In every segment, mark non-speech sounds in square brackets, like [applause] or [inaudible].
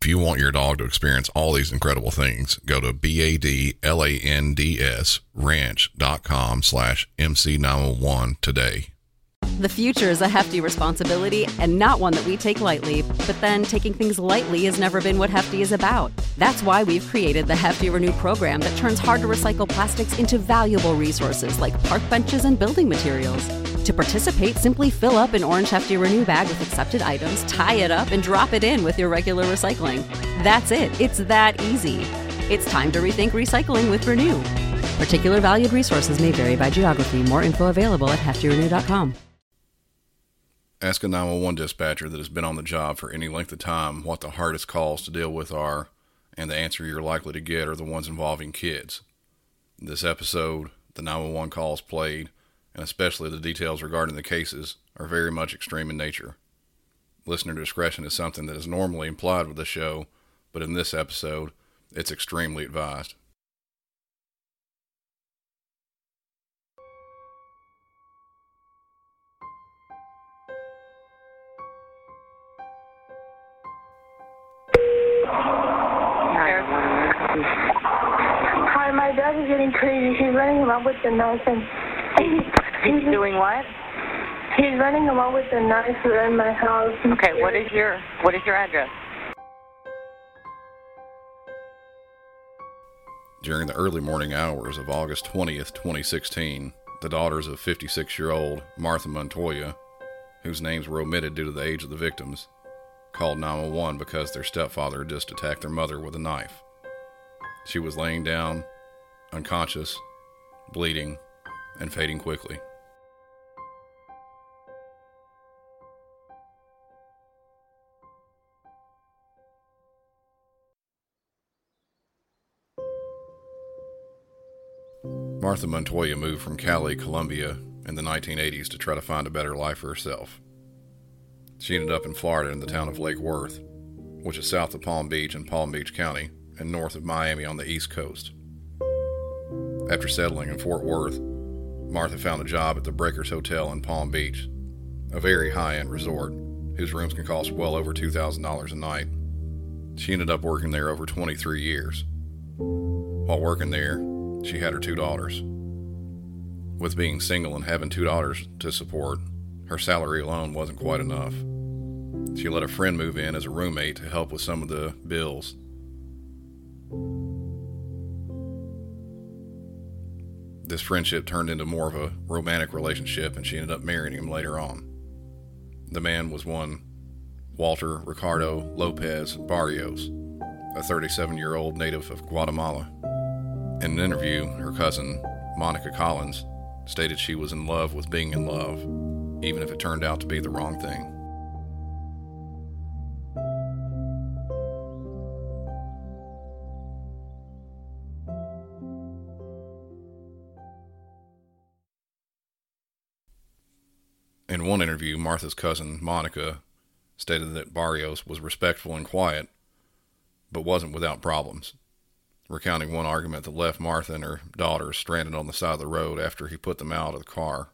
If you want your dog to experience all these incredible things, go to B-A-D-L-A-N-D-S ranch.com slash MC901 today. The future is a hefty responsibility and not one that we take lightly, but then taking things lightly has never been what Hefty is about. That's why we've created the Hefty Renew program that turns hard to recycle plastics into valuable resources like park benches and building materials. To participate, simply fill up an orange Hefty Renew bag with accepted items, tie it up, and drop it in with your regular recycling. That's it, it's that easy. It's time to rethink recycling with Renew. Particular valued resources may vary by geography. More info available at heftyrenew.com. Ask a 911 dispatcher that has been on the job for any length of time what the hardest calls to deal with are, and the answer you're likely to get are the ones involving kids. This episode, the 911 calls played, and especially the details regarding the cases, are very much extreme in nature. Listener discretion is something that is normally implied with the show, but in this episode, it's extremely advised. Hi, my dog is getting crazy. He's running around with the knife and [clears throat] He's mm-hmm. doing what? he's running around with the knife in my house. Okay, what is your what is your address? During the early morning hours of August 20th, 2016, the daughters of 56 year old Martha Montoya, whose names were omitted due to the age of the victims, called 911 because their stepfather had just attacked their mother with a knife. She was laying down, unconscious, bleeding, and fading quickly. Martha Montoya moved from Cali, Colombia in the 1980s to try to find a better life for herself. She ended up in Florida in the town of Lake Worth, which is south of Palm Beach in Palm Beach County and north of Miami on the east coast. After settling in Fort Worth, Martha found a job at the Breakers Hotel in Palm Beach, a very high end resort whose rooms can cost well over $2,000 a night. She ended up working there over 23 years. While working there, she had her two daughters. With being single and having two daughters to support, her salary alone wasn't quite enough. She let a friend move in as a roommate to help with some of the bills. This friendship turned into more of a romantic relationship, and she ended up marrying him later on. The man was one Walter Ricardo Lopez Barrios, a 37 year old native of Guatemala. In an interview, her cousin, Monica Collins, stated she was in love with being in love, even if it turned out to be the wrong thing. In one interview, Martha's cousin, Monica, stated that Barrios was respectful and quiet, but wasn't without problems, recounting one argument that left Martha and her daughters stranded on the side of the road after he put them out of the car.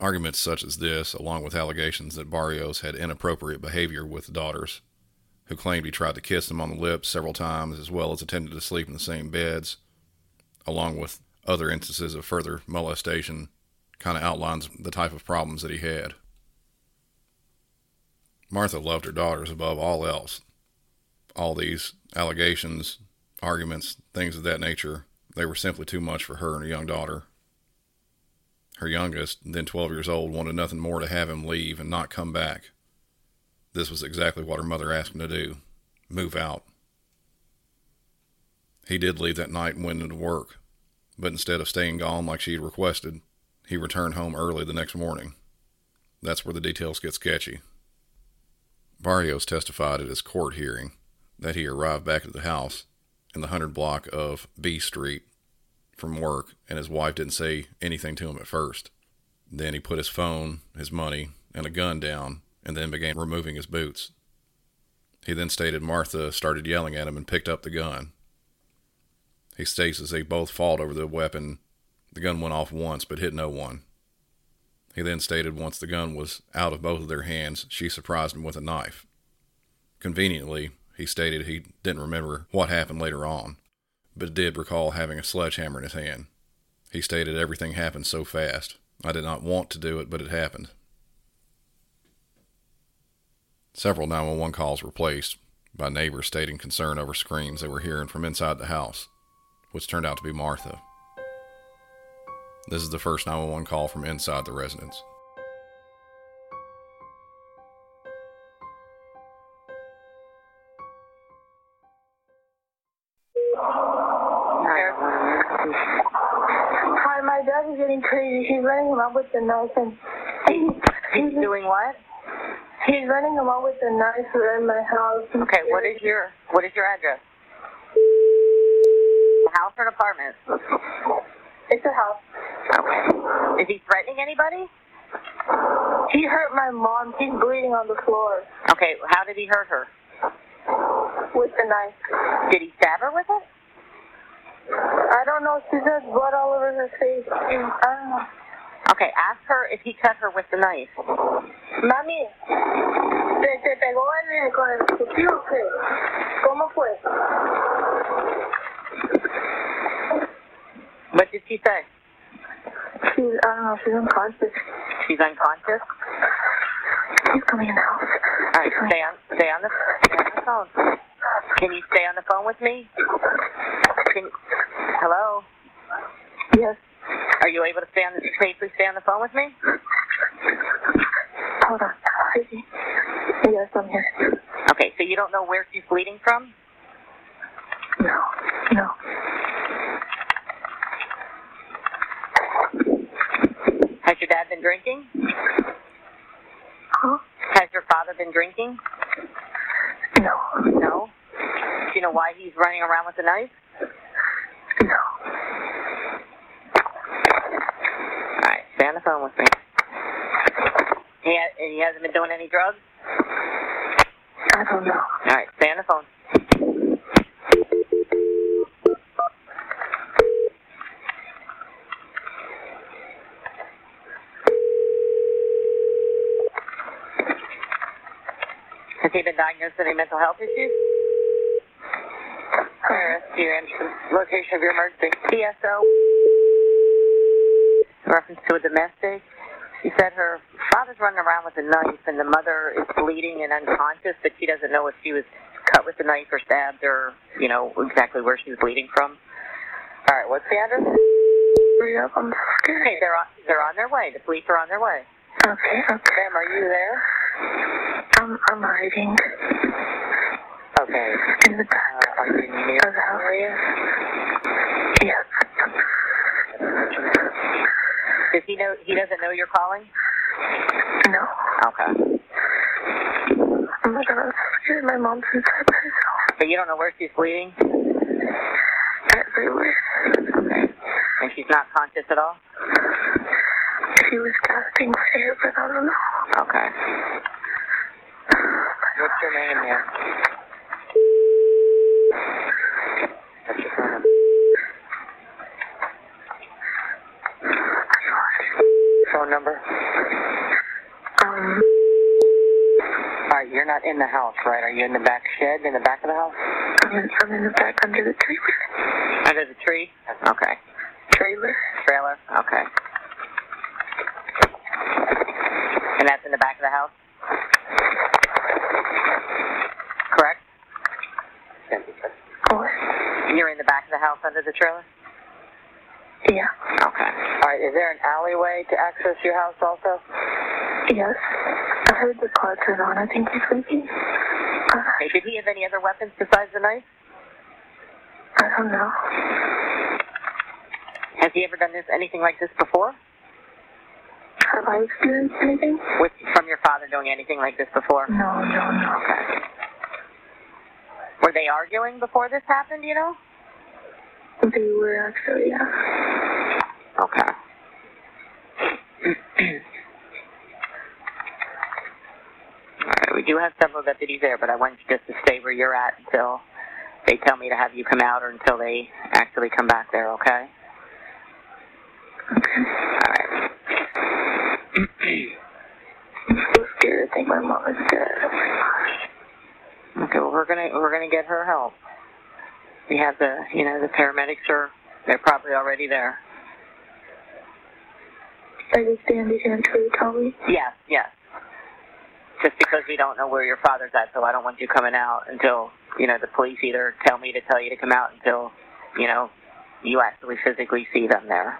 Arguments such as this, along with allegations that Barrios had inappropriate behavior with the daughters, who claimed he tried to kiss them on the lips several times as well as attempted to sleep in the same beds, along with other instances of further molestation, kind of outlines the type of problems that he had. Martha loved her daughters above all else. All these allegations arguments, things of that nature. They were simply too much for her and her young daughter. Her youngest, then 12 years old, wanted nothing more to have him leave and not come back. This was exactly what her mother asked him to do move out. He did leave that night and went into work, but instead of staying gone like she had requested, he returned home early the next morning. That's where the details get sketchy. Barrios testified at his court hearing that he arrived back at the house in the 100 block of B Street from work, and his wife didn't say anything to him at first. Then he put his phone, his money, and a gun down, and then began removing his boots. He then stated Martha started yelling at him and picked up the gun. He states as they both fought over the weapon, the gun went off once but hit no one. He then stated once the gun was out of both of their hands, she surprised him with a knife. Conveniently, he stated he didn't remember what happened later on, but did recall having a sledgehammer in his hand. He stated everything happened so fast. I did not want to do it, but it happened. Several 911 calls were placed by neighbors stating concern over screams they were hearing from inside the house, which turned out to be Martha. This is the first 911 call from inside the residence. The knife and [laughs] He's doing what? he's running around with a knife around my house. Okay, what is your what is your address? A house or an apartment? It's a house. Okay. Is he threatening anybody? He hurt my mom. She's bleeding on the floor Okay, how did he hurt her? with the knife. Did he stab her with it? I don't know. She has blood all over her face. I don't know. Okay, ask her if he cut her with the knife. Mami, ¿te, te pegó el, con el cuchillo qué? ¿Cómo fue? What did she say? She's, I don't know. She's unconscious. She's unconscious. He's coming in the house. All right, stay on stay on the stay on the phone. Can you stay on the phone with me? Can, hello. Yes. Are you able to stay on the safely stay on the phone with me? Hold on. Crazy. Yes, I'm here. Okay, so you don't know where she's bleeding from? No. No. Has your dad been drinking? Huh? Has your father been drinking? No. No. Do you know why he's running around with a knife? No. All right, stay on the phone with me. He ha- he hasn't been doing any drugs. I don't know. All right, stay on the phone. Has he been diagnosed with any mental health issues? Or do you enter the location of your emergency? PSO. Reference to a domestic. She said her father's running around with a knife and the mother is bleeding and unconscious, but she doesn't know if she was cut with a knife or stabbed or, you know, exactly where she was bleeding from. All right, what's the address? Up. I'm scared. Okay, they're on, they're on their way. The police are on their way. Okay. Okay. Ma'am, are you there? I'm, I'm hiding Okay. in the back Uh, are you near the the area? Yes. Does he know, he doesn't know you're calling? No. Okay. Oh my god, I'm scared. My mom's inside house. But you don't know where she's bleeding? Everywhere. Okay. And she's not conscious at all? She was gasping for air, but I don't know. Okay. What's your name, ma'am? What's your phone number? Phone number? Um, Alright, you're not in the house, right? Are you in the back shed, in the back of the house? I'm in, I'm in the back under the trailer. Under the tree? Okay. Trailer? Trailer? Okay. And that's in the back of the house? Correct? What? You're in the back of the house under the trailer? Yeah. Okay. All right. Is there an alleyway to access your house also? Yes. I heard the car turn on. I think he's sleeping. Uh, Okay. Did he have any other weapons besides the knife? I don't know. Has he ever done this anything like this before? Have I experienced anything? With from your father doing anything like this before? No, no, no. Okay. Were they arguing before this happened? You know? They were actually, yeah. Okay. All right, we do have several deputies there, but I want you just to stay where you're at until they tell me to have you come out or until they actually come back there, okay? Okay. All right. I'm so scared. I think my mom is dead. Oh my gosh. Okay, well we're gonna we're gonna get her help. We have the you know the paramedics are they're probably already there. I just stand here until you tell me. Yes, yes. Just because we don't know where your father's at, so I don't want you coming out until you know the police either tell me to tell you to come out until you know you actually physically see them there.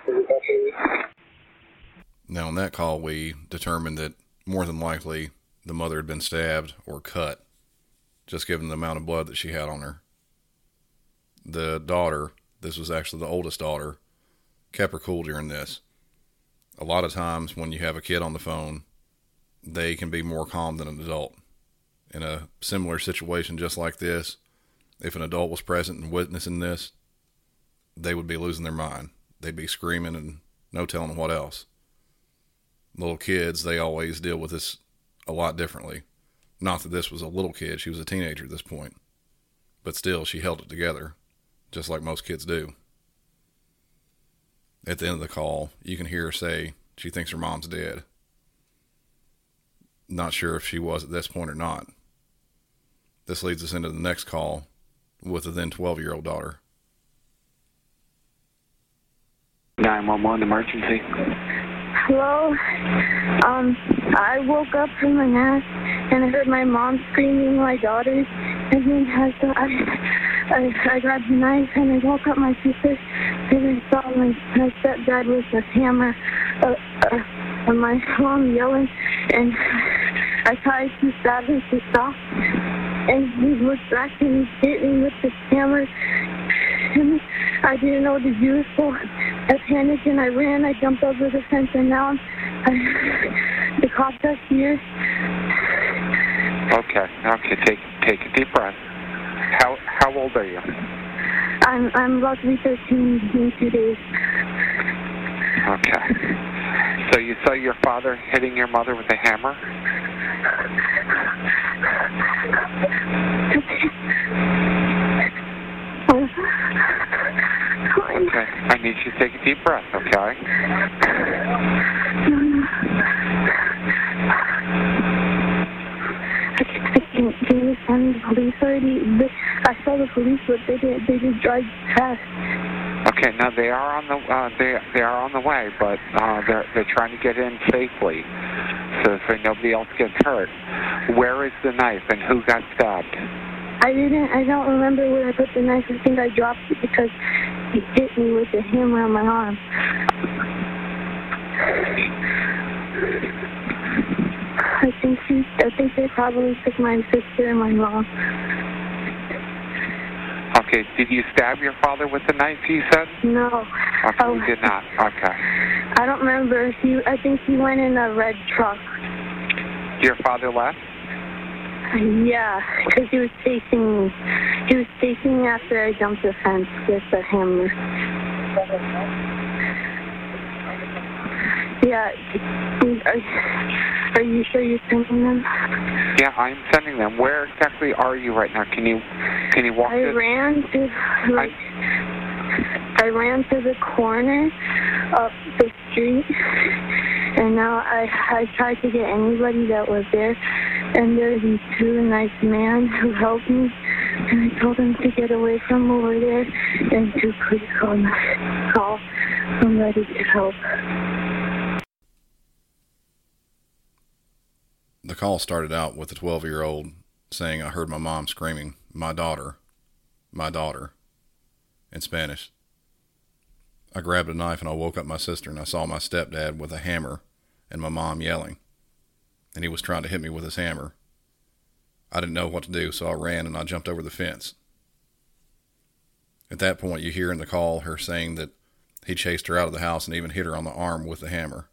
Now, on that call, we determined that more than likely the mother had been stabbed or cut, just given the amount of blood that she had on her. The daughter, this was actually the oldest daughter, kept her cool during this. A lot of times when you have a kid on the phone, they can be more calm than an adult. In a similar situation just like this, if an adult was present and witnessing this, they would be losing their mind. They'd be screaming and no telling what else little kids, they always deal with this a lot differently. Not that this was a little kid, she was a teenager at this point. But still, she held it together, just like most kids do. At the end of the call, you can hear her say she thinks her mom's dead. Not sure if she was at this point or not. This leads us into the next call with a then 12 year old daughter. 911 emergency. Hello. Um, I woke up from my nap and I heard my mom screaming my daughter, and then I thought I, I, I grabbed the knife and I woke up my sister, and I saw my, my stepdad with a hammer, uh, uh, and my mom yelling, and I tried to stab him to stop, and he looked back and he hit me with the hammer, and I didn't know what to do, so I panicked and I ran. I jumped over the fence and now I'm, I, [sighs] the cops are here. Okay, okay, take take a deep breath. How how old are you? I'm I'm about to be 13 in two days. Okay. So you saw your father hitting your mother with a hammer? Okay. I need you to take a deep breath, okay? Can, you send the police already? I saw the police, but they did they just drive past. Okay, now they are on the uh, they they are on the way, but uh, they're they're trying to get in safely, so so nobody else gets hurt. Where is the knife and who got stabbed? I didn't. I don't remember where I put the knife. I think I dropped it because he hit me with the hammer on my arm. I think he. I think they probably took my sister and my mom. Okay, did you stab your father with the knife? You said. No. Okay, Oh. you did not. Okay. I don't remember. He. I think he went in a red truck. Your father left. Yeah, because he was chasing me. He was chasing me after I jumped the fence with the hammer. Yeah. Are, are you sure you're sending them? Yeah, I'm sending them. Where exactly are you right now? Can you can you walk I this? ran to like I ran to the corner up the street, and now I I tried to get anybody that was there, and there's these two nice men who helped me, and I told them to get away from over there and to please call call somebody to help. The call started out with the 12 year old saying, I heard my mom screaming, My daughter, my daughter. in Spanish. I grabbed a knife and I woke up my sister and I saw my stepdad with a hammer and my mom yelling. And he was trying to hit me with his hammer. I didn't know what to do, so I ran and I jumped over the fence. At that point, you hear in the call her saying that he chased her out of the house and even hit her on the arm with the hammer.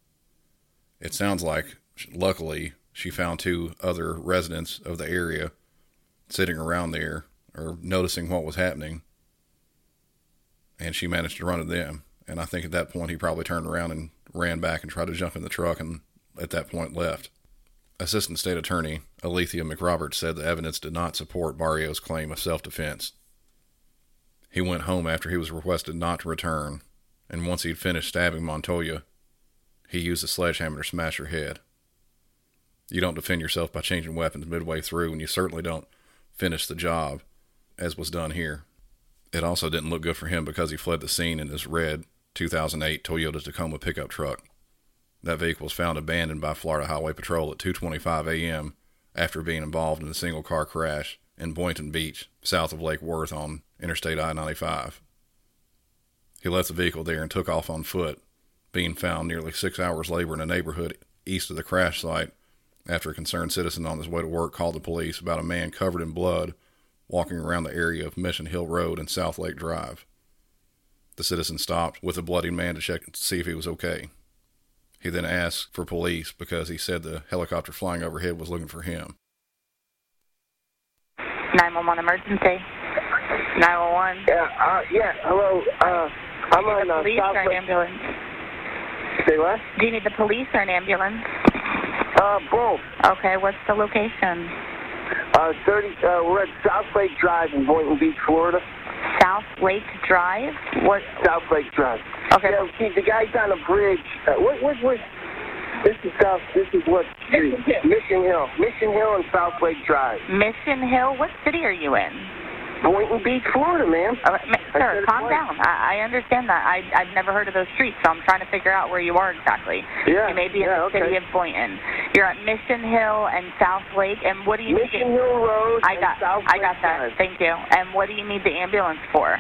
It sounds like, luckily, she found two other residents of the area sitting around there or noticing what was happening, and she managed to run to them. And I think at that point, he probably turned around and ran back and tried to jump in the truck, and at that point, left. Assistant State Attorney Aleathea McRoberts said the evidence did not support Barrio's claim of self defense. He went home after he was requested not to return, and once he'd finished stabbing Montoya, he used a sledgehammer to smash her head. You don't defend yourself by changing weapons midway through, and you certainly don't finish the job, as was done here. It also didn't look good for him because he fled the scene in his red 2008 Toyota Tacoma pickup truck. That vehicle was found abandoned by Florida Highway Patrol at 2:25 a.m. after being involved in a single car crash in Boynton Beach, south of Lake Worth on Interstate I-95. He left the vehicle there and took off on foot, being found nearly 6 hours later in a neighborhood east of the crash site after a concerned citizen on his way to work called the police about a man covered in blood walking around the area of Mission Hill Road and South Lake Drive. The citizen stopped with the bloody man to check to see if he was okay. He then asked for police because he said the helicopter flying overhead was looking for him. 911 emergency. 911. Yeah, uh, yeah, hello. Uh, I'm Do you need on the uh, police or an ambulance? Say what? Do you need the police or an ambulance? Uh, both. Okay, what's the location? Uh, 30, uh, we're at South Lake Drive in Boynton Beach, Florida. South Lake Drive? What? South Lake Drive. Okay. Yeah, see, the guy's on a bridge. Uh, what, what, what? This is South, this is what street? Mission Hill. Mission Hill and South Lake Drive. Mission Hill? What city are you in? Boynton Beach, Florida, man. Uh, sir, calm down. I, I understand that. I, I've never heard of those streets, so I'm trying to figure out where you are exactly. Yeah, You may be in yeah, the okay. city of Boynton. You're at Mission Hill and South Lake, and what do you Mission need? Hill Road I and got, South I got that. Drive. Thank you. And what do you need the ambulance for?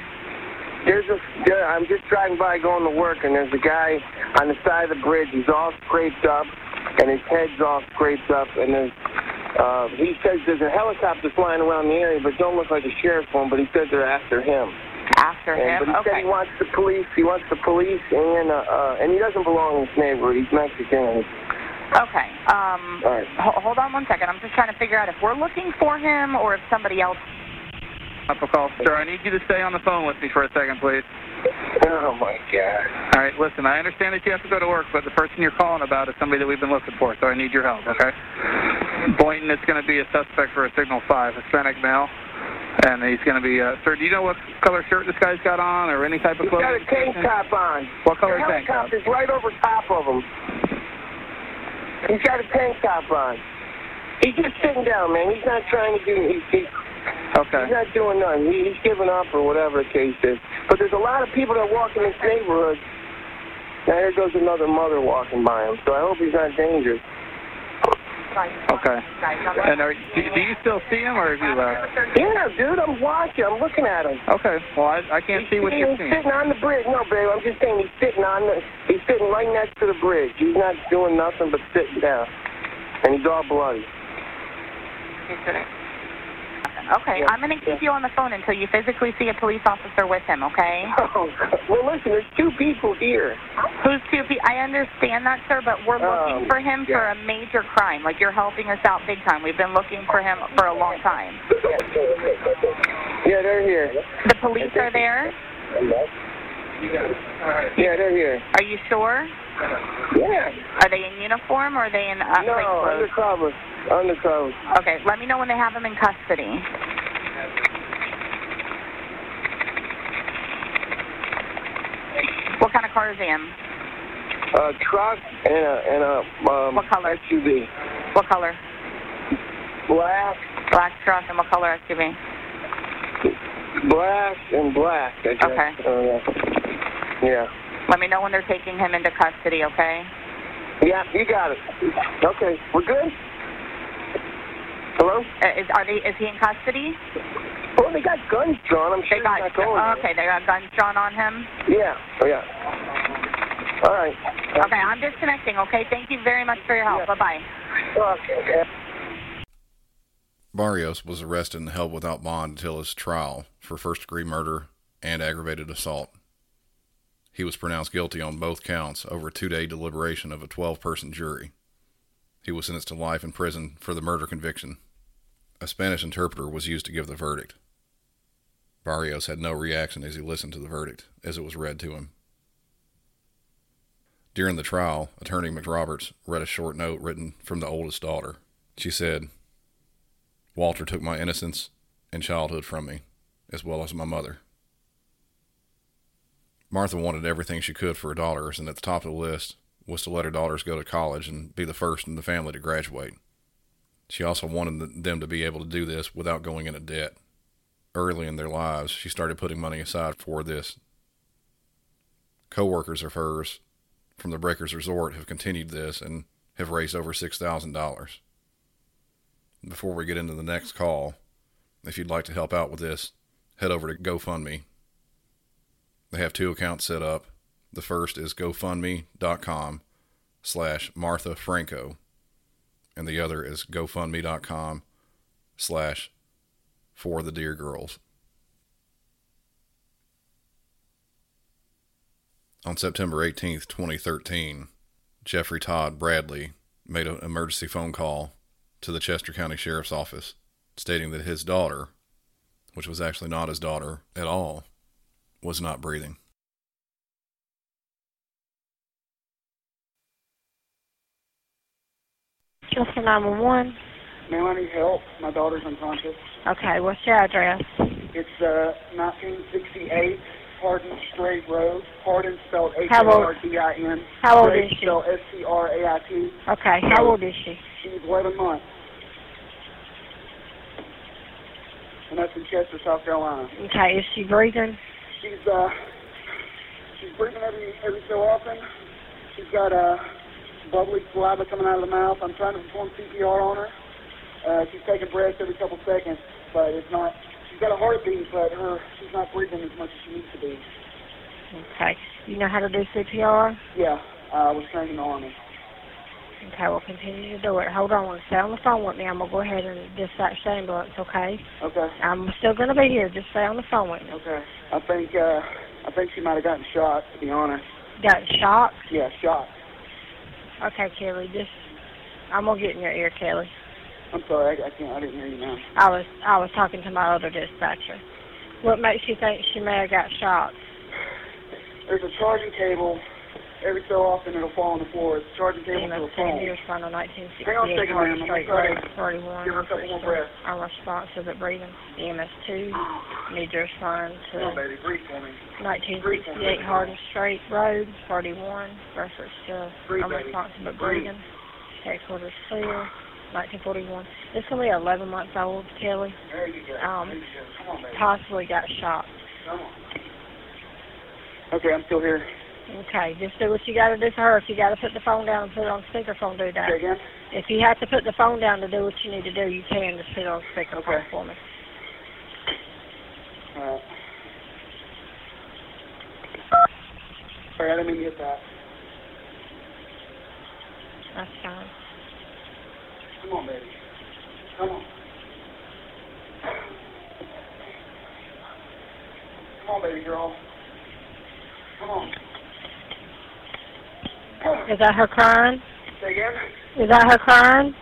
There's a, yeah, I'm just driving by going to work, and there's a guy on the side of the bridge. He's all scraped up, and his head's all scraped up, and there's, uh, he says there's a helicopter flying around the area, but don't look like a sheriff's one, but he says they're after him. After And, him? but he said he wants the police, he wants the police, and, uh, uh, and he doesn't belong in this neighborhood. He's Mexican. Okay. Um, All right. ho- hold on one second. I'm just trying to figure out if we're looking for him or if somebody else. Up a call. Sir, I need you to stay on the phone with me for a second, please. [laughs] Oh, my God. All right, listen, I understand that you have to go to work, but the person you're calling about is somebody that we've been looking for, so I need your help, okay? Boynton is going to be a suspect for a Signal 5, Hispanic male. And he's going to be, uh, sir, do you know what color shirt this guy's got on or any type of He's clothing? got a tank top on. What color the tank top? helicopter's right over top of him. He's got a tank top on. He's just sitting down, man. He's not trying to do. He's, he's, Okay. he's not doing nothing. He, he's giving up or whatever the case is. But there's a lot of people that walk in this neighborhood. Now here goes another mother walking by him. So I hope he's not dangerous. Okay. And are, do, do you still see him or have you left? Yeah, dude, I'm watching. I'm looking at him. Okay. Well, I, I can't see what he's, you're he's seeing. sitting on the bridge. No, babe, I'm just saying he's sitting on the. He's sitting right next to the bridge. He's not doing nothing but sitting down, and he's all bloody. Okay, Yeah. I'm going to keep you on the phone until you physically see a police officer with him, okay? Oh, [laughs] well, listen, there's two people here. Who's two pe I understand that, sir, but we're oh, looking Oh, for him for a major crime. Like, you're helping us out big time. We've been looking for him for a long time. Yeah, they're here. The police are there. Yeah, they're here. Are you sure? Yeah. Are they in uniform or are they in uh, No, clothes? undercover. Undercover. Okay, let me know when they have them in custody. What kind of car is he in? A truck and a and a um, What color? SUV. What color? Black, Black truck and what color SUV? black, and black. I guess. Okay. Uh, yeah. Yeah. Let me know when they're taking him into custody, okay? Yeah, you got it. Okay, we're good. Hello. Uh, is are they is he in custody? Hold they got guns drawn. I'm sure They got he's not going. oh, okay. They got guns drawn on him. Yeah. Oh yeah. All right. Okay, I'm disconnecting. Okay, thank you very much for your help. Bye bye. Okay. Barrios was arrested and held without bond until his trial for first degree murder and aggravated assault. He was pronounced guilty on both counts over a two day deliberation of a 12 person jury. He was sentenced to life in prison for the murder conviction. A Spanish interpreter was used to give the verdict. Barrios had no reaction as he listened to the verdict as it was read to him. During the trial, attorney McRoberts read a short note written from the oldest daughter. She said, Walter took my innocence and childhood from me, as well as my mother. Martha wanted everything she could for her daughters, and at the top of the list was to let her daughters go to college and be the first in the family to graduate. She also wanted them to be able to do this without going into debt. Early in their lives, she started putting money aside for this. Co-workers of hers from the Breakers Resort have continued this and have raised over $6,000. Before we get into the next call, if you'd like to help out with this, head over to GoFundMe. They have two accounts set up. The first is gofundme.com slash Martha Franco, and the other is gofundme.com slash for the dear girls. On September 18th, 2013, Jeffrey Todd Bradley made an emergency phone call to the Chester County Sheriff's Office stating that his daughter, which was actually not his daughter at all, was not breathing. Chester 911. Ma'am, I need help. My daughter's unconscious. Okay, what's your address? It's uh, 1968 Hardin Strait Road. Hardin spelled How old- H-A-R-D-I-N. How old is she? spelled S-C-R-A-I-T. Okay, how old is she? She's 11 months. And that's in Chester, South Carolina. Okay, is she breathing? She's uh, she's breathing every every so often. She's got uh, bubbly saliva coming out of the mouth. I'm trying to perform CPR on her. Uh, she's taking breaths every couple seconds, but it's not. She's got a heartbeat, but her she's not breathing as much as she needs to be. Okay. You know how to do CPR? Yeah, uh, I was trained in the army. Okay, we'll continue to do it. Hold on, stay on the phone with me. I'm gonna go ahead and dispatch the ambulance, okay? Okay. I'm still gonna be here. Just stay on the phone with me. Okay. I think uh, I think she might have gotten shot. To be honest. Got shot? Yeah, shot. Okay, Kelly, just I'm gonna get in your ear, Kelly. I'm sorry, I, I can't. I didn't hear you now. I was I was talking to my other dispatcher. What makes you think she may have got shot? There's a charging cable. Every so often it'll fall on the floor. It's charging cable to a phone. Years front of 1968 Hang on a second, ma'am. I'm sorry. Road, 31. Give her a couple more breaths. Unresponsive at breathing. EMS 2, need to respond to on, baby, breathe for me. 1968 Hardin Straight Road, 41. Reference to Breathe, unresponsive at Breathe. breathing. Headquarters clear. 1941. This will be 11 months old, Kelly. There you go. Um, there you go. On. Possibly got shot. Come on. Okay, I'm still here. Okay, just do what you got to do for her. If you got to put the phone down and put it on speakerphone, do that. Say again? If you have to put the phone down to do what you need to do, you can just put it on speakerphone Okay. for me. Alright. Sorry, I didn't mean to get that. That's fine. Come on, baby. Come on. Come on, baby girl. Come on. Is that her crying? Say again? Is that her crying?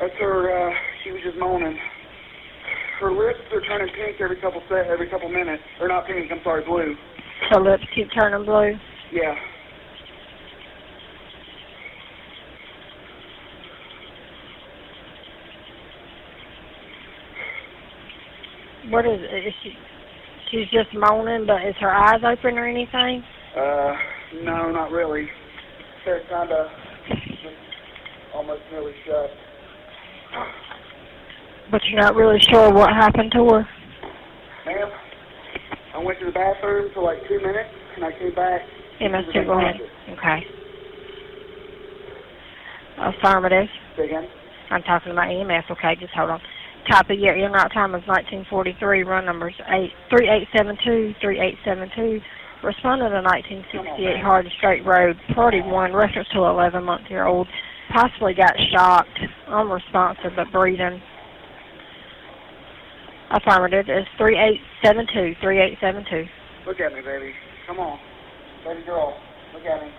That's her, uh, she was just moaning. Her lips are turning pink every couple se- every couple minutes. Or not pink, I'm sorry, blue. Her lips keep turning blue. Yeah. What is it? Is she? She's just moaning, but is her eyes open or anything? Uh, no, not really. They're kind of almost nearly shut. But you're not really sure what happened to her. Ma'am, I went to the bathroom for like two minutes, and I came back. She two, was go ahead. Okay. Affirmative. Say again? I'm talking about EMS. Okay, just hold on. Copy. Yeah, your route time is 1943. Run numbers eight three eight seven two three eight seven two. Responded to 1968 Hard Straight Road, party one, reference to 11 month year old. Possibly got shocked, unresponsive but breathing. Affirmative is 3872 3872. Look at me, baby. Come on. Baby girl. Look at me.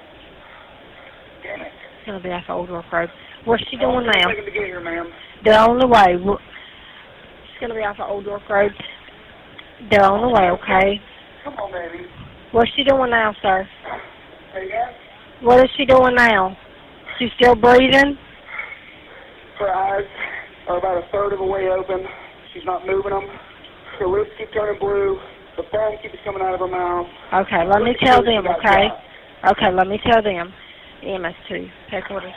Damn it. It's going to be off of Old York Road. What's she doing now? taking to get here, ma'am? They're on the way. She's going to be off of Old York Road. They're on the way, okay? Come on, baby. What's she doing now, sir? Say again? What is she doing now? She still breathing? Her eyes are about a third of the way open. She's not moving them. Her lips keep turning blue. The foam keeps coming out of her mouth. Okay, let me tell them, okay? Okay, let me tell them. EMS2, headquarters.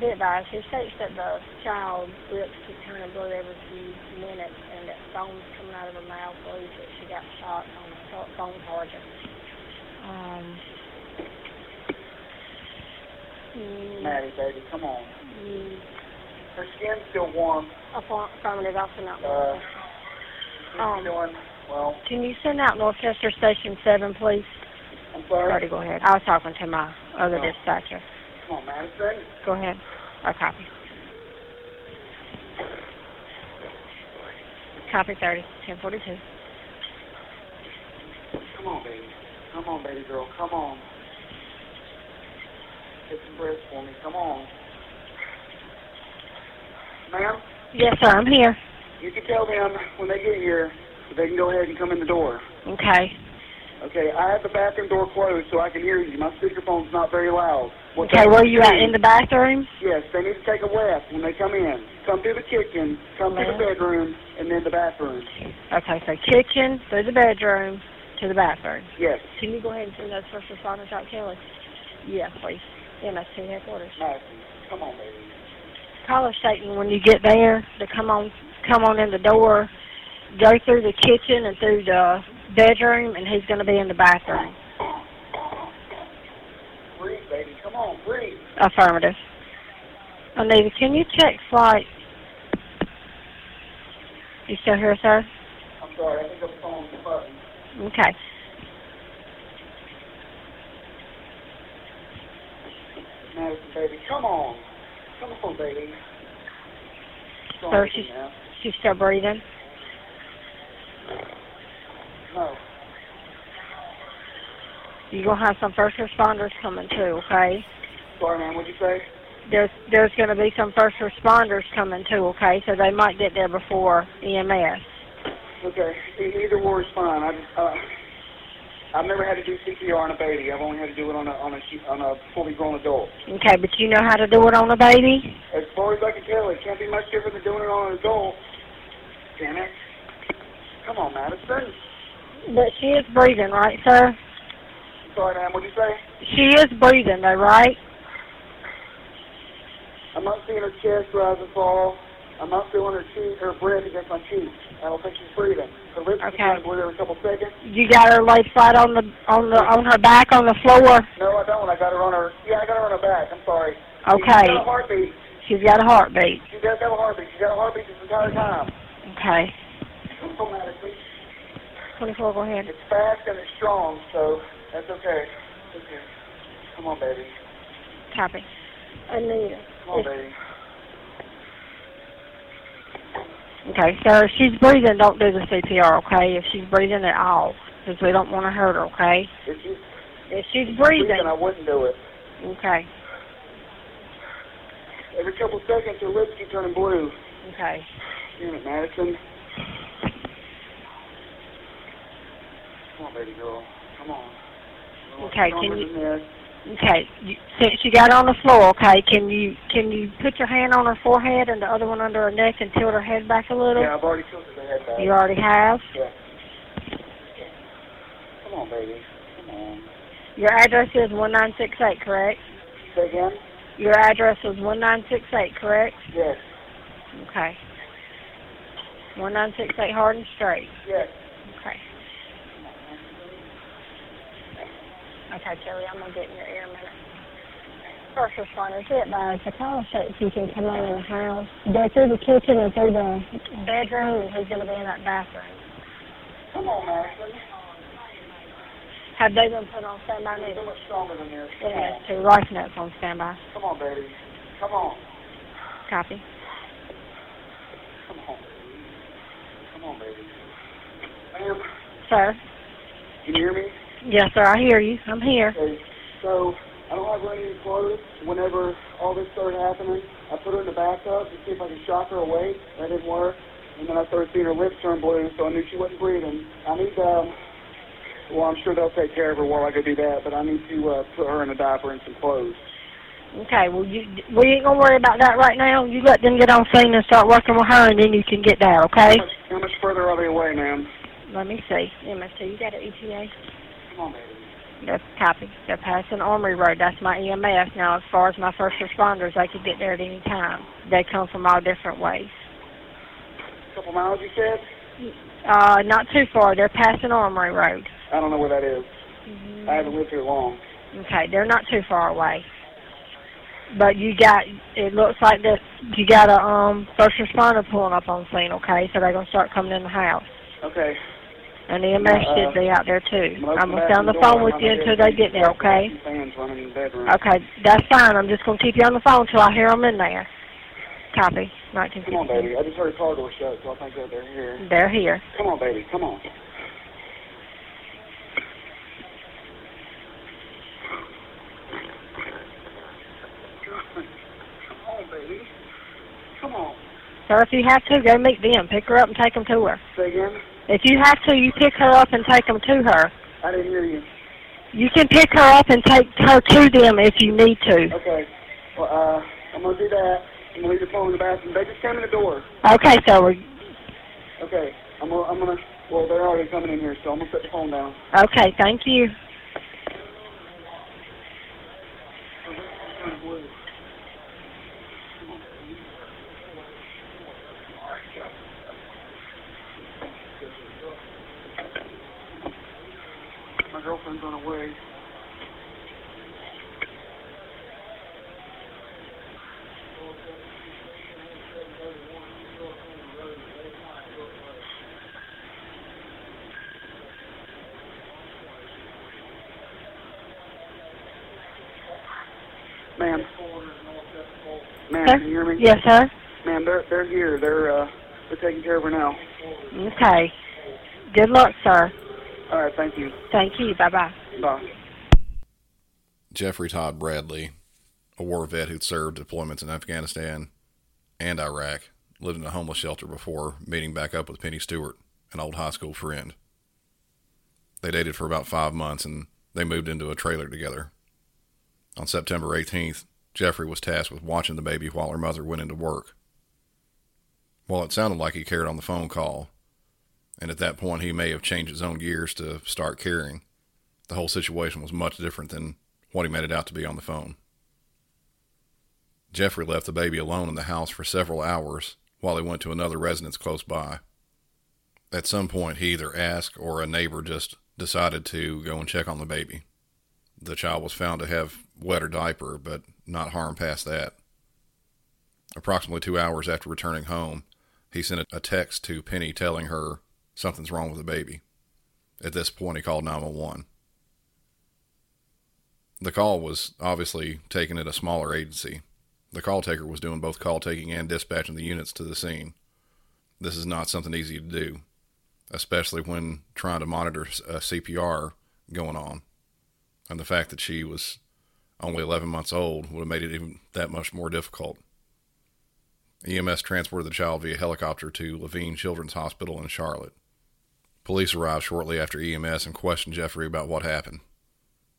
Be advised, he states that the child's lips keep turning blue every few minutes and that foam's coming out of her mouth, believes that she got shot on the phone charger. Um, mm, Maddie, baby, come on. mm, Her skin's still warm. affirm- affirmative, I'll send out Uh, Um, doing well. Can you send out Northchester Station 7, please? I'm sorry. Sorry, go ahead. I was talking to my other Oh. dispatcher. Come on, Madison. Go ahead. I copy. Copy 30, 1042. Come on, baby. Come on, baby girl. Come on. Get some breath for me. Come on. Ma'am, Yes, sir, I'm here. you can tell them when they get here that they can go ahead and come in the door. Okay. Okay, I have the bathroom door closed so I can hear you. My speakerphone's not very loud. What Okay, where you at? In the bathroom? Yes, they need to take a left when they come in. Come through the kitchen, come through the bedroom, and then the bathroom. Okay, so kitchen, through the bedroom, to the bathroom. Yes, Can you go ahead and send those first responders out, Kelly? Yes, please. EMS2 headquarters. Madison. Come on, baby. Call us Satan when you get there to come on come on in the door, go through the kitchen and through the bedroom and he's gonna be in the bathroom. Breathe, baby. Come on, breathe. Affirmative. Anita, can you check flight? You still here, sir? I'm sorry, I think I'm calling the button. Okay. Madison, baby. Come on. Come on, baby. Come on, she's now. she's still breathing. No. You're gonna have some first responders coming too, okay? Sorry, ma'am. What'd you say? There's there's gonna be some first responders coming too, okay? So they might get there before EMS. Okay. Either or is fine. I just, uh, I've never had to do CPR on a baby. I've only had to do it on a on a on a fully grown adult. Okay, but you know how to do it on a baby? As far as I can tell, it can't be much different than doing it on an adult. Damn it. Come on, Madison. But she is breathing, right, sir? Sorry, ma'am. What'd you say? She is breathing though, right? I'm not seeing her chest rise and fall. I'm not feeling her cheek, her breath against my cheek. I don't think she's breathing. Her lips Okay. are blue every couple seconds. You got her laid flat on the on the on her back on the floor. No, I don't. I got her on her. Yeah, I got her on her back. I'm sorry. Okay. She's got a heartbeat. She's got a heartbeat. She does have a heartbeat. She's got a heartbeat this entire time. Okay. 24, go ahead. It's fast and it's strong, so that's okay. It's okay. Come on, baby. Copy. Anita. Come on, baby. Okay, so if she's breathing, don't do the CPR, okay? If she's breathing at all, because we don't want to hurt her, okay? If she's If she's breathing, breathing, I wouldn't do it. okay, Every couple seconds, her lips keep turning blue. okay. Damn it, Madison. Come on, baby girl. Come on. Okay, can you-. Okay, you, since you got her on the floor, okay, can you can you put your hand on her forehead and the other one under her neck and tilt her head back a little? Yeah, I've already tilted the head back. You already have? Yeah. Come on, baby. Come on. Your address is 1968, correct? Say again? Your address is 1968, correct? Yes. Okay. 1968 Hardin Straight. Yes. Okay. Okay, Kelly, I'm gonna get in your ear a minute. First responders, get by. The call says you can come on in the house. Go through the kitchen and through the bedroom, and he's going to be in that bathroom. Come on, Ashley. Have they been put on standby So much stronger than this. It has two. LifeNet's on standby. Come on, baby. Come on. Copy. Come on. Come on, baby. Ma'am, Sir? can you hear me? Yes, sir. I hear you. I'm here. Okay. So, I don't have her any clothes. Whenever all this started happening, I put her in the bathtub to see if I could shock her awake. That didn't work. And then I started seeing her lips turn blue, so I knew she wasn't breathing. I need, um, well, I'm sure they'll take care of her while I go do that, but I need to uh, put her in a diaper and some clothes. Okay. Well, you we ain't gonna worry about that right now. You let them get on scene and start working with her, and then you can get that. Okay? How much, how much further are they away, ma'am? Let me see. MST, you got an ETA? That's copy. They're passing Armory Road. That's my EMS. Now, as far as my first responders, they could get there at any time. They come from all different ways. A couple miles, you said? Uh, not too far. They're passing Armory Road. I don't know where that is. I haven't lived here long. Okay, they're not too far away. But you got, it looks like this, you got a um first responder pulling up on scene, okay? So they're going to start coming in the house. Okay. And the EMS Uh, should be out there too. I'm gonna I'm open going to stay on the phone with you until they get there, okay? some Fans running in the bedroom. Okay, that's fine. I'm just going to keep you on the phone until I hear them in there. Copy. Come on, 1952. baby. I just heard a car door shut, so I think that they're here. They're here. Come on, baby. Come on. Come on, baby. Come on. Sir, if you have to, go meet them. Pick her up and take them to her. Say again? If you have to, you pick her up and take them to her. I didn't hear you. You can pick her up and take her to them if you need to. Okay. Well, uh, I'm gonna do that. I'm gonna leave the phone in the bathroom. They just came in the door. Okay, so we Okay. I'm gonna, I'm gonna. Well, they're already coming in here, so I'm gonna set the phone down. okay, thank you. My girlfriend's on her way. Ma'am. Ma'am, Sir? can you hear me? Yes, sir. Ma'am, they're they're here. They're uh they're taking care of her now. Okay. Good luck, sir. All right, thank you. Thank you. Bye bye. Bye. Jeffrey Todd Bradley, a war vet who'd served deployments in Afghanistan and Iraq, lived in a homeless shelter before meeting back up with Penny Stewart, an old high school friend. They dated for about five months and they moved into a trailer together. On September 18th, Jeffrey was tasked with watching the baby while her mother went into work. While it sounded like he cared on the phone call, and at that point he may have changed his own gears to start caring. The whole situation was much different than what he made it out to be on the phone. Jeffrey left the baby alone in the house for several hours while he went to another residence close by. At some point, he either asked or a neighbor just decided to go and check on the baby. The child was found to have wet her diaper, but not harm past that. Approximately two hours after returning home, he sent a text to Penny telling her something's wrong with the baby. At this point, he called 911. The call was obviously taken at a smaller agency. The call taker was doing both call taking and dispatching the units to the scene. This is not something easy to do, especially when trying to monitor a uh, CPR going on. And the fact that she was only 11 months old would have made it even that much more difficult. EMS transported the child via helicopter to Levine Children's Hospital in Charlotte. Police arrived shortly after EMS and questioned Jeffrey about what happened.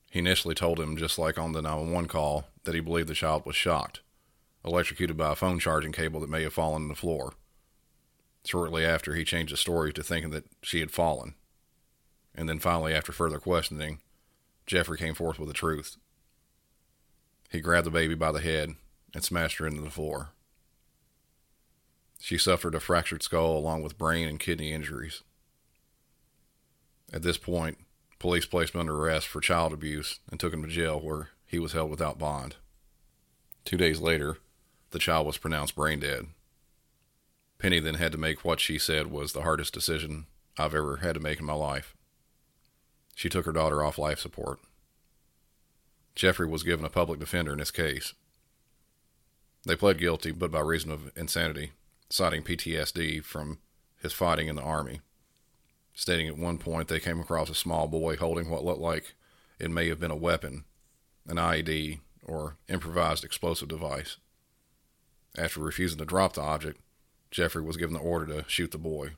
He initially told him, just like on the 911 call, that he believed the child was shocked, electrocuted by a phone charging cable that may have fallen on the floor. Shortly after, he changed the story to thinking that she had fallen. And then finally, after further questioning, Jeffrey came forth with the truth. He grabbed the baby by the head and smashed her into the floor. She suffered a fractured skull along with brain and kidney injuries. At this point, police placed him under arrest for child abuse and took him to jail where he was held without bond. Two days later, the child was pronounced brain dead. Penny then had to make what she said was the hardest decision I've ever had to make in my life. She took her daughter off life support. Jeffrey was given a public defender in his case. They pled guilty, but by reason of insanity, citing PTSD from his fighting in the Army, stating at one point they came across a small boy holding what looked like it may have been a weapon, an IED, or improvised explosive device. After refusing to drop the object, Jeffrey was given the order to shoot the boy.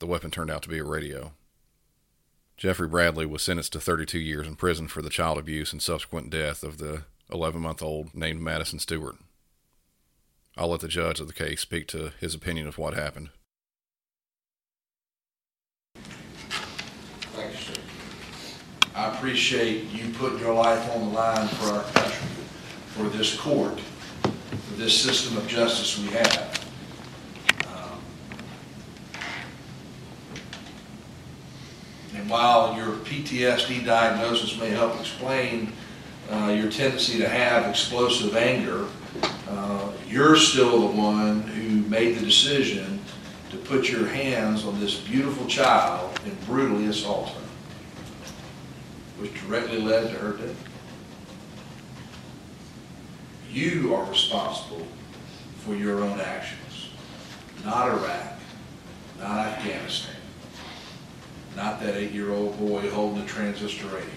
The weapon turned out to be a radio. Jeffrey Bradley was sentenced to 32 years in prison for the child abuse and subsequent death of the 11 month old named Madison Stewart. I'll let the judge of the case speak to his opinion of what happened. Thank you, sir. I appreciate you putting your life on the line for our country, for this court, for this system of justice we have. Um, And while your PTSD diagnosis may help explain uh, your tendency to have explosive anger, uh, you're still the one who made the decision to put your hands on this beautiful child and brutally assault her, which directly led to her death. You are responsible for your own actions, not Iraq, not Afghanistan, not that eight-year-old boy holding a transistor radio.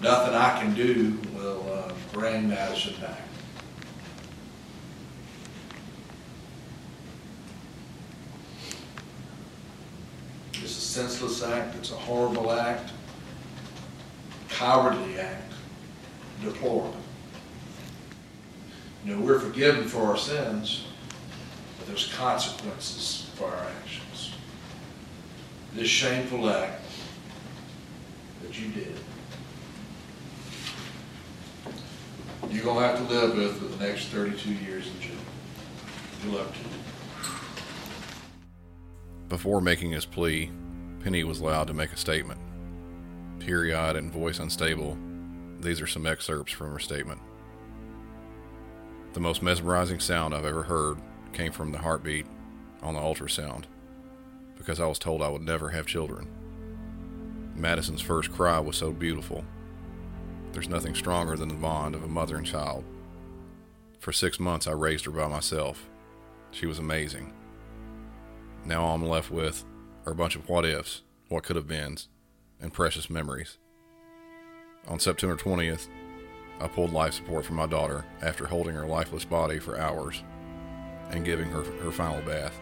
Nothing I can do will uh, bring Madison back. It's a senseless act, it's a horrible act, cowardly act, deplorable. You know, we're forgiven for our sins, but there's consequences for our actions. This shameful act that you did, you're gonna have to live with for the next thirty-two years in jail. Good luck to you. Before making his plea, Penny was allowed to make a statement. Teary eyed and voice unstable, these are some excerpts from her statement. The most mesmerizing sound I've ever heard came from the heartbeat on the ultrasound, because I was told I would never have children. Madison's first cry was so beautiful. There's nothing stronger than the bond of a mother and child. For six months, I raised her by myself. She was amazing. Now all I'm left with are a bunch of what ifs, what could have beens, and precious memories. On September 20th, I pulled life support from my daughter after holding her lifeless body for hours and giving her her final bath.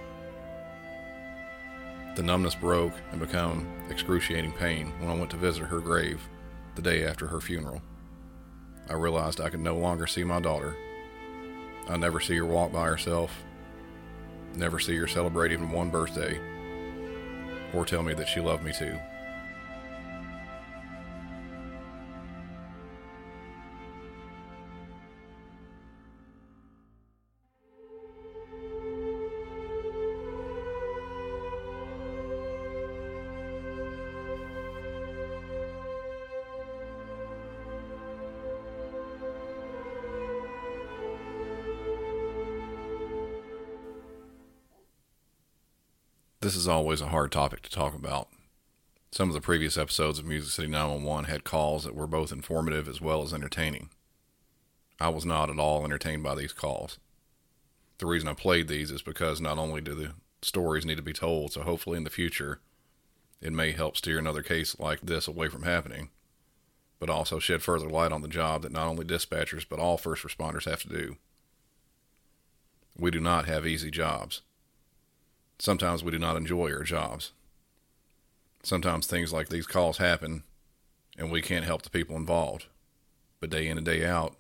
The numbness broke and became excruciating pain when I went to visit her grave the day after her funeral. I realized I could no longer see my daughter. I never see her walk by herself, never see her celebrate even one birthday, or tell me that she loved me too. This is always a hard topic to talk about. Some of the previous episodes of Music City 911 had calls that were both informative as well as entertaining. I was not at all entertained by these calls. The reason I played these is because not only do the stories need to be told, so hopefully in the future it may help steer another case like this away from happening, but also shed further light on the job that not only dispatchers but all first responders have to do. We do not have easy jobs. Sometimes we do not enjoy our jobs. Sometimes things like these calls happen and we can't help the people involved. But day in and day out,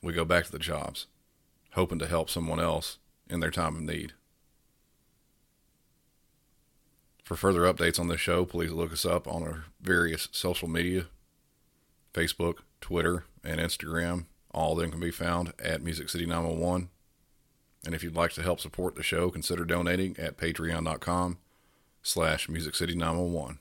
we go back to the jobs, hoping to help someone else in their time of need. For further updates on this show, please look us up on our various social media Facebook, Twitter, and Instagram. All of them can be found at Music City 911. And if you'd like to help support the show, consider donating at patreon.com slash Music City 911.